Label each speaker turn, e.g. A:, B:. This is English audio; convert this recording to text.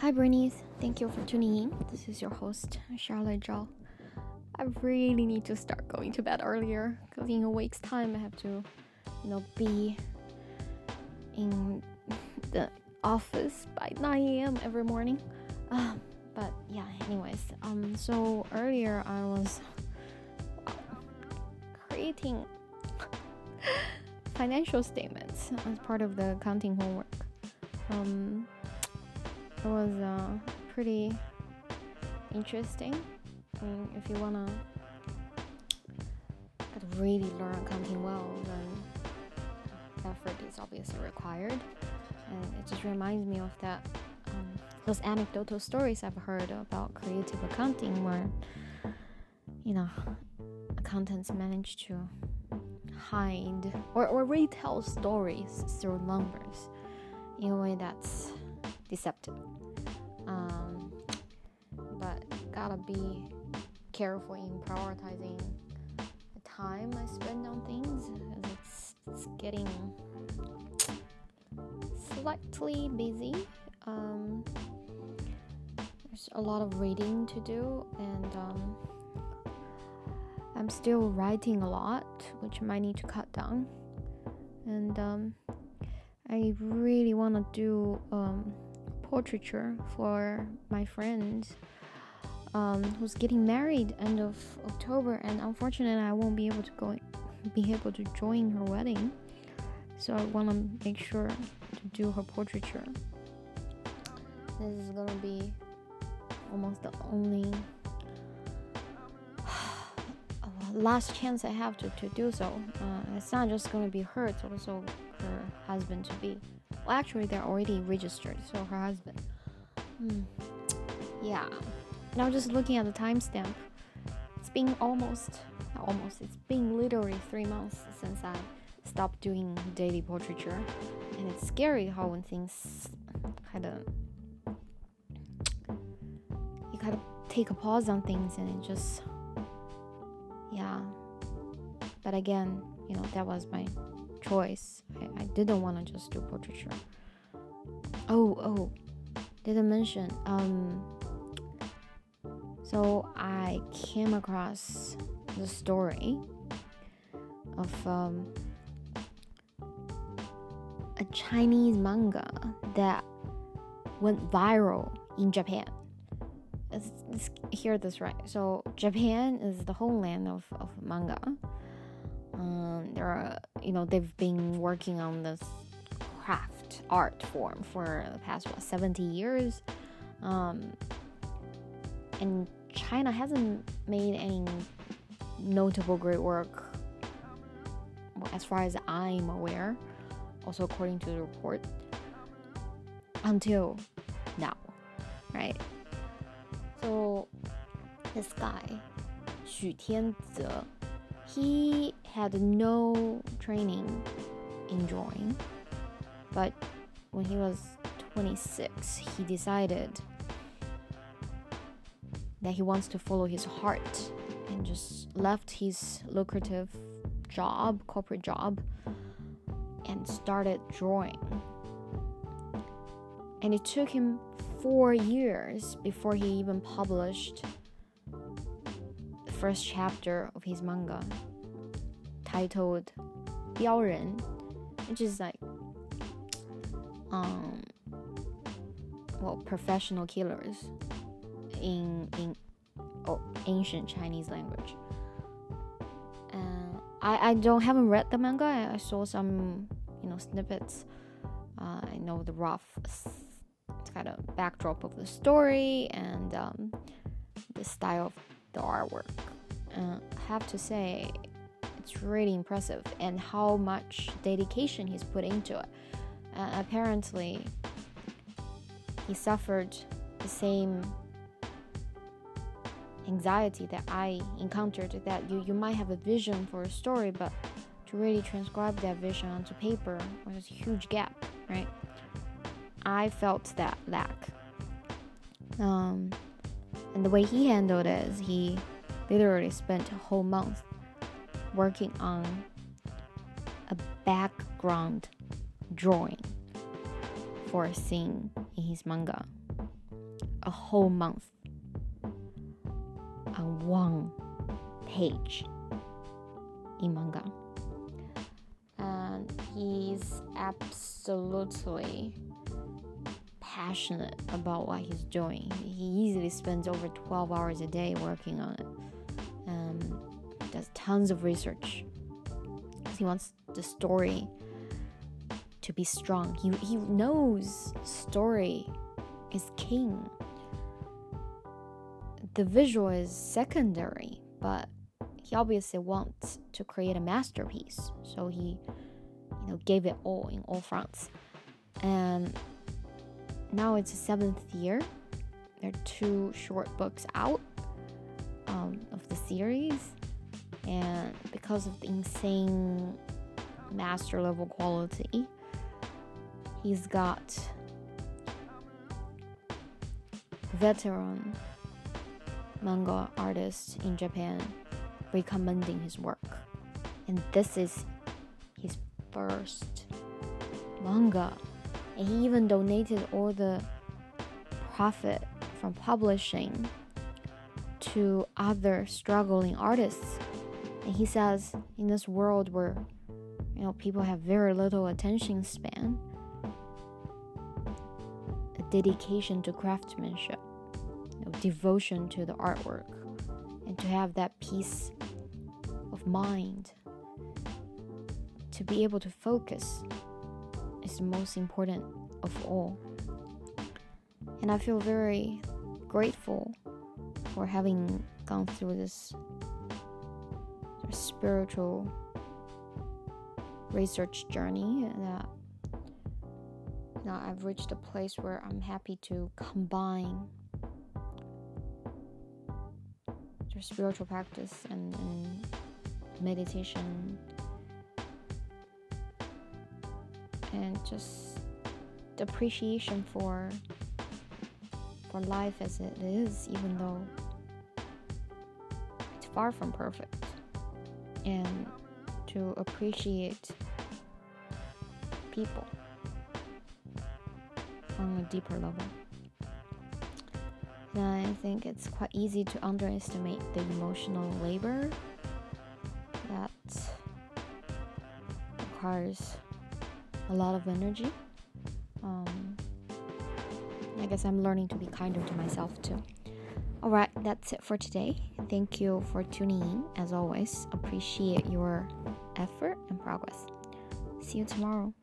A: Hi, Bernice. Thank you for tuning in. This is your host, Charlotte Zhao. I really need to start going to bed earlier because in a week's time I have to, you know, be in the office by 9 a.m. every morning. Uh, but yeah, anyways, um, so earlier I was creating financial statements as part of the accounting homework. Um, it was uh, pretty interesting. I mean, if you wanna really learn accounting well, then effort is obviously required. And it just reminds me of that um, those anecdotal stories I've heard about creative accounting, where you know accountants manage to hide or, or retell stories through numbers in a way that's deceptive. Um, but gotta be careful in prioritizing the time I spend on things it's, it's getting slightly busy. Um, there's a lot of reading to do, and um, I'm still writing a lot, which might need to cut down. And um, I really want to do um, portraiture for my friend um, who's getting married end of October, and unfortunately, I won't be able to go be able to join her wedding. So I want to make sure to do her portraiture. This is gonna be almost the only last chance I have to, to do so. Uh, it's not just gonna be her, it's also her husband to be. Well, actually, they're already registered, so her husband. Hmm. Yeah. Now, just looking at the timestamp, it's been almost, almost, it's been literally three months since I stopped doing daily portraiture, and it's scary how when things kind of you kind of take a pause on things and it just yeah but again you know that was my choice i, didn't want to just do portraiture oh oh didn't mention um so i came across the story of um a chinese manga that went viral in japan let's, let's hear this right. So Japan is the homeland of, of manga. Um, there are, you know, they've been working on this craft art form for the past what 70 years, um, and China hasn't made any notable great work, as far as I'm aware. Also, according to the report, until now, right? So this guy, Xu Tianze, he had no training in drawing, but when he was 26, he decided that he wants to follow his heart and just left his lucrative job, corporate job, and started drawing. And it took him four years before he even published the first chapter of his manga titled 镖人 which is like um well professional killers in in oh, ancient Chinese language. Uh, I I don't haven't read the manga. I, I saw some you know snippets. Uh, I know the rough kind of backdrop of the story and um, the style of the artwork. Uh, I have to say, it's really impressive and how much dedication he's put into it. Uh, apparently, he suffered the same anxiety that I encountered that you, you might have a vision for a story, but to really transcribe that vision onto paper was a huge gap, right? I felt that lack. Um, and the way he handled it is he literally spent a whole month working on a background drawing for a scene in his manga. a whole month on one page in manga. And he's absolutely passionate about what he's doing. He easily spends over 12 hours a day working on it. Tons of research. He wants the story to be strong. He, he knows story is king. The visual is secondary, but he obviously wants to create a masterpiece. So he, you know, gave it all in all fronts. And now it's the seventh year. There are two short books out um, of the series, and because of the insane master level quality, he's got veteran manga artists in Japan recommending his work. And this is his first manga. And he even donated all the profit from publishing to other struggling artists. And he says, in this world where you know people have very little attention span, a dedication to craftsmanship, you know, devotion to the artwork, and to have that peace of mind to be able to focus is the most important of all. And I feel very grateful for having gone through this spiritual research journey that now I've reached a place where I'm happy to combine the spiritual practice and, and meditation. And just the appreciation for for life as it is even though it's far from perfect and to appreciate people on a deeper level. And I think it's quite easy to underestimate the emotional labor that requires a lot of energy. Um, I guess I'm learning to be kinder to myself too. Alright, that's it for today. Thank you for tuning in. As always, appreciate your effort and progress. See you tomorrow.